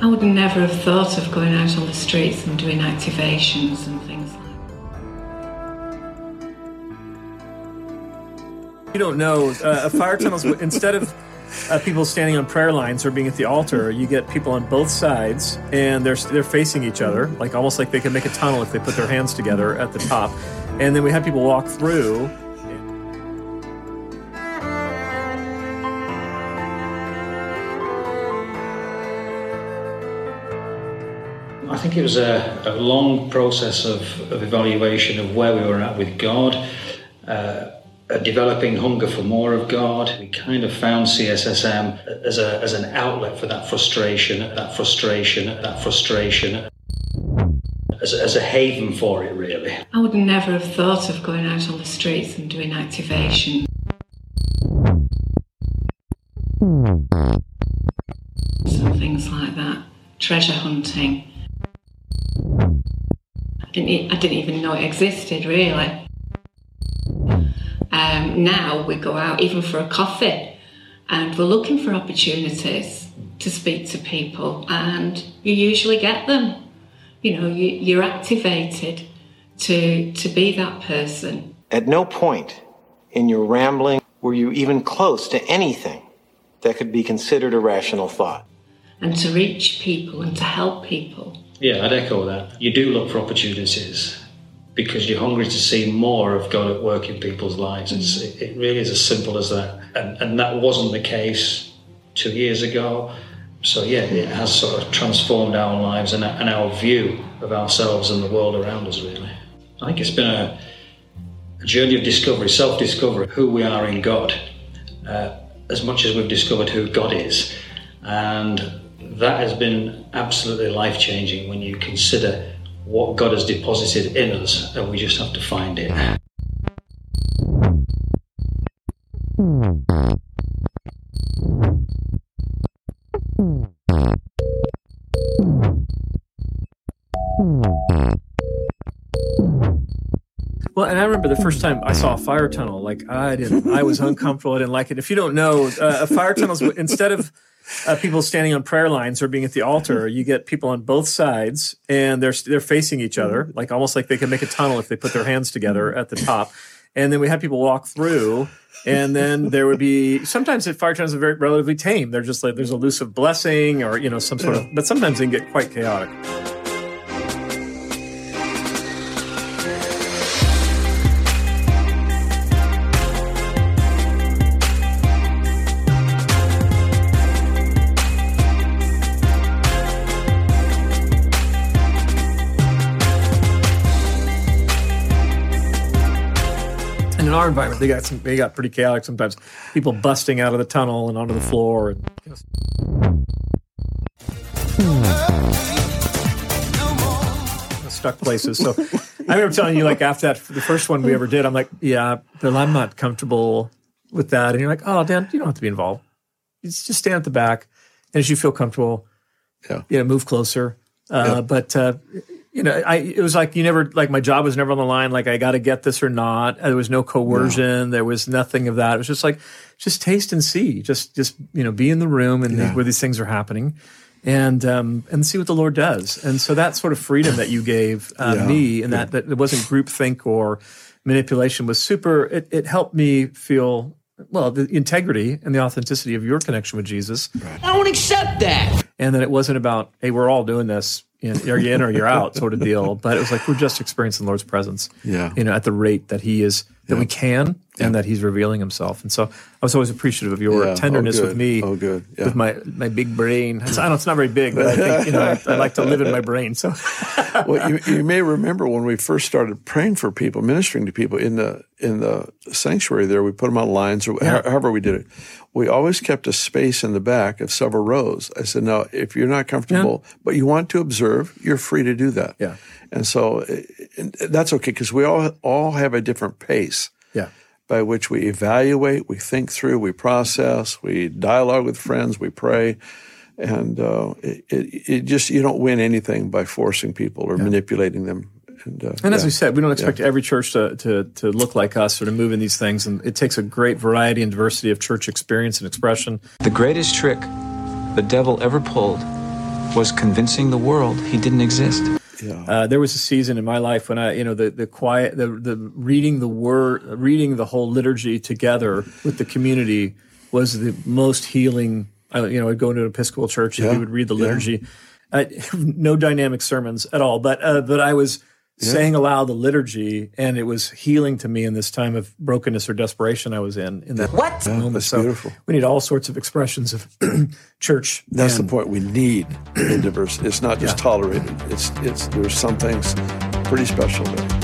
I would never have thought of going out on the streets and doing activations and things like that. You don't know. Uh, fire tunnels, instead of uh, people standing on prayer lines or being at the altar, you get people on both sides and they're, they're facing each other, like almost like they can make a tunnel if they put their hands together at the top. And then we have people walk through. I think it was a, a long process of, of, evaluation of where we were at with God, uh, a developing hunger for more of God. We kind of found BSSM as, a, as an outlet for that frustration, that frustration, that frustration, as, as a haven for it, really. I would never have thought of going out on the streets and doing activation. Some things like that, treasure hunting. I didn't, I didn't even know it existed, really. Um, now we go out even for a coffee and we're looking for opportunities to speak to people and you usually get them. You know, you, you're activated to, to be that person. At no point in your rambling were you even close to anything that could be considered a rational thought. And to reach people and to help people. Yeah, I'd echo that. You do look for opportunities because you're hungry to see more of God at work in people's lives. It's, mm. it really is as simple as that. And, and that wasn't the case two years ago. So, yeah, it has sort of transformed our lives and, and our view of ourselves and the world around us, really. I think it's been a, a journey of discovery, self discovery, who we are in God, uh, as much as we've discovered who God is. And that has been absolutely life changing when you consider what God has deposited in us, and we just have to find it. Well, and I remember the first time I saw a fire tunnel, like I didn't, I was uncomfortable. I didn't like it. If you don't know, uh, a fire tunnel is instead of uh, people standing on prayer lines or being at the altar, you get people on both sides and they're they're facing each other, like almost like they can make a tunnel if they put their hands together at the top. And then we had people walk through, and then there would be sometimes at fire tunnels are very relatively tame. They're just like there's a elusive blessing or you know some sort of, but sometimes they can get quite chaotic. Our environment, they got some, they got pretty chaotic sometimes. People busting out of the tunnel and onto the floor. And, you know, stuck places. So I remember telling you, like, after that, the first one we ever did, I'm like, yeah, Bill, I'm not comfortable with that. And you're like, oh, Dan, you don't have to be involved. You just stand at the back. And as you feel comfortable, yeah. you know, move closer. Uh, yeah. But uh, you know, I it was like you never like my job was never on the line. Like I got to get this or not. There was no coercion. No. There was nothing of that. It was just like just taste and see. Just just you know, be in the room and yeah. where these things are happening, and um, and see what the Lord does. And so that sort of freedom that you gave uh, yeah. me, and that that it wasn't groupthink or manipulation, was super. It it helped me feel well, the integrity and the authenticity of your connection with Jesus. Right. I won't accept that. And then it wasn't about, hey, we're all doing this you know, are you in or you're out sort of deal. But it was like we're just experiencing the Lord's presence. Yeah. You know, at the rate that He is that yeah. we can yeah. and that He's revealing Himself. And so I was always appreciative of your yeah. Oh, tenderness oh, with me. Oh, good. With my my big brain. It's, I know it's not very big, but I think you know I, I like to live in my brain. So, well, you, you may remember when we first started praying for people, ministering to people in the in the sanctuary. There, we put them on lines or however we did it we always kept a space in the back of several rows. I said, no, if you're not comfortable, but you want to observe, you're free to do that. Yeah. And so and that's okay because we all all have a different pace. Yeah. By which we evaluate, we think through, we process, we dialogue with friends, we pray, and uh, it, it, it, just you don't win anything by forcing people or yeah. manipulating them and, uh, and as yeah. we said, we don't expect yeah. every church to, to, to look like us or to move in these things. And it takes a great variety and diversity of church experience and expression. The greatest trick the devil ever pulled was convincing the world he didn't exist. Yeah. Uh, there was a season in my life when I, you know, the the quiet, the the reading the word, reading the whole liturgy together with the community was the most healing. I, you know, I'd go into an Episcopal church and Yeah. we would read the Yeah. liturgy. I, no dynamic sermons at all, but uh, but I was saying aloud the liturgy, and it was healing to me in this time of brokenness or desperation I was in in that What? moment. that's so beautiful. we need all sorts of expressions of church. That's and- the point. We need in diversity. It's not just tolerated. It's it's there's some things pretty special there.